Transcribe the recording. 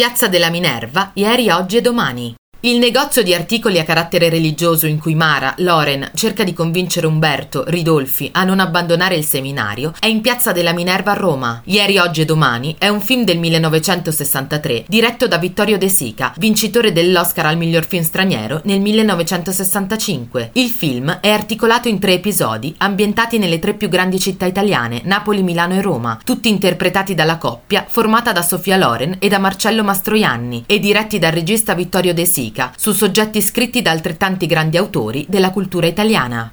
Piazza della Minerva, ieri, oggi e domani. Il negozio di articoli a carattere religioso in cui Mara, Loren, cerca di convincere Umberto, Ridolfi a non abbandonare il seminario è in Piazza della Minerva a Roma. Ieri, oggi e domani è un film del 1963 diretto da Vittorio De Sica, vincitore dell'Oscar al miglior film straniero nel 1965. Il film è articolato in tre episodi ambientati nelle tre più grandi città italiane, Napoli, Milano e Roma, tutti interpretati dalla coppia formata da Sofia Loren e da Marcello Mastroianni e diretti dal regista Vittorio De Sica antica su soggetti scritti da altrettanti grandi autori della cultura italiana.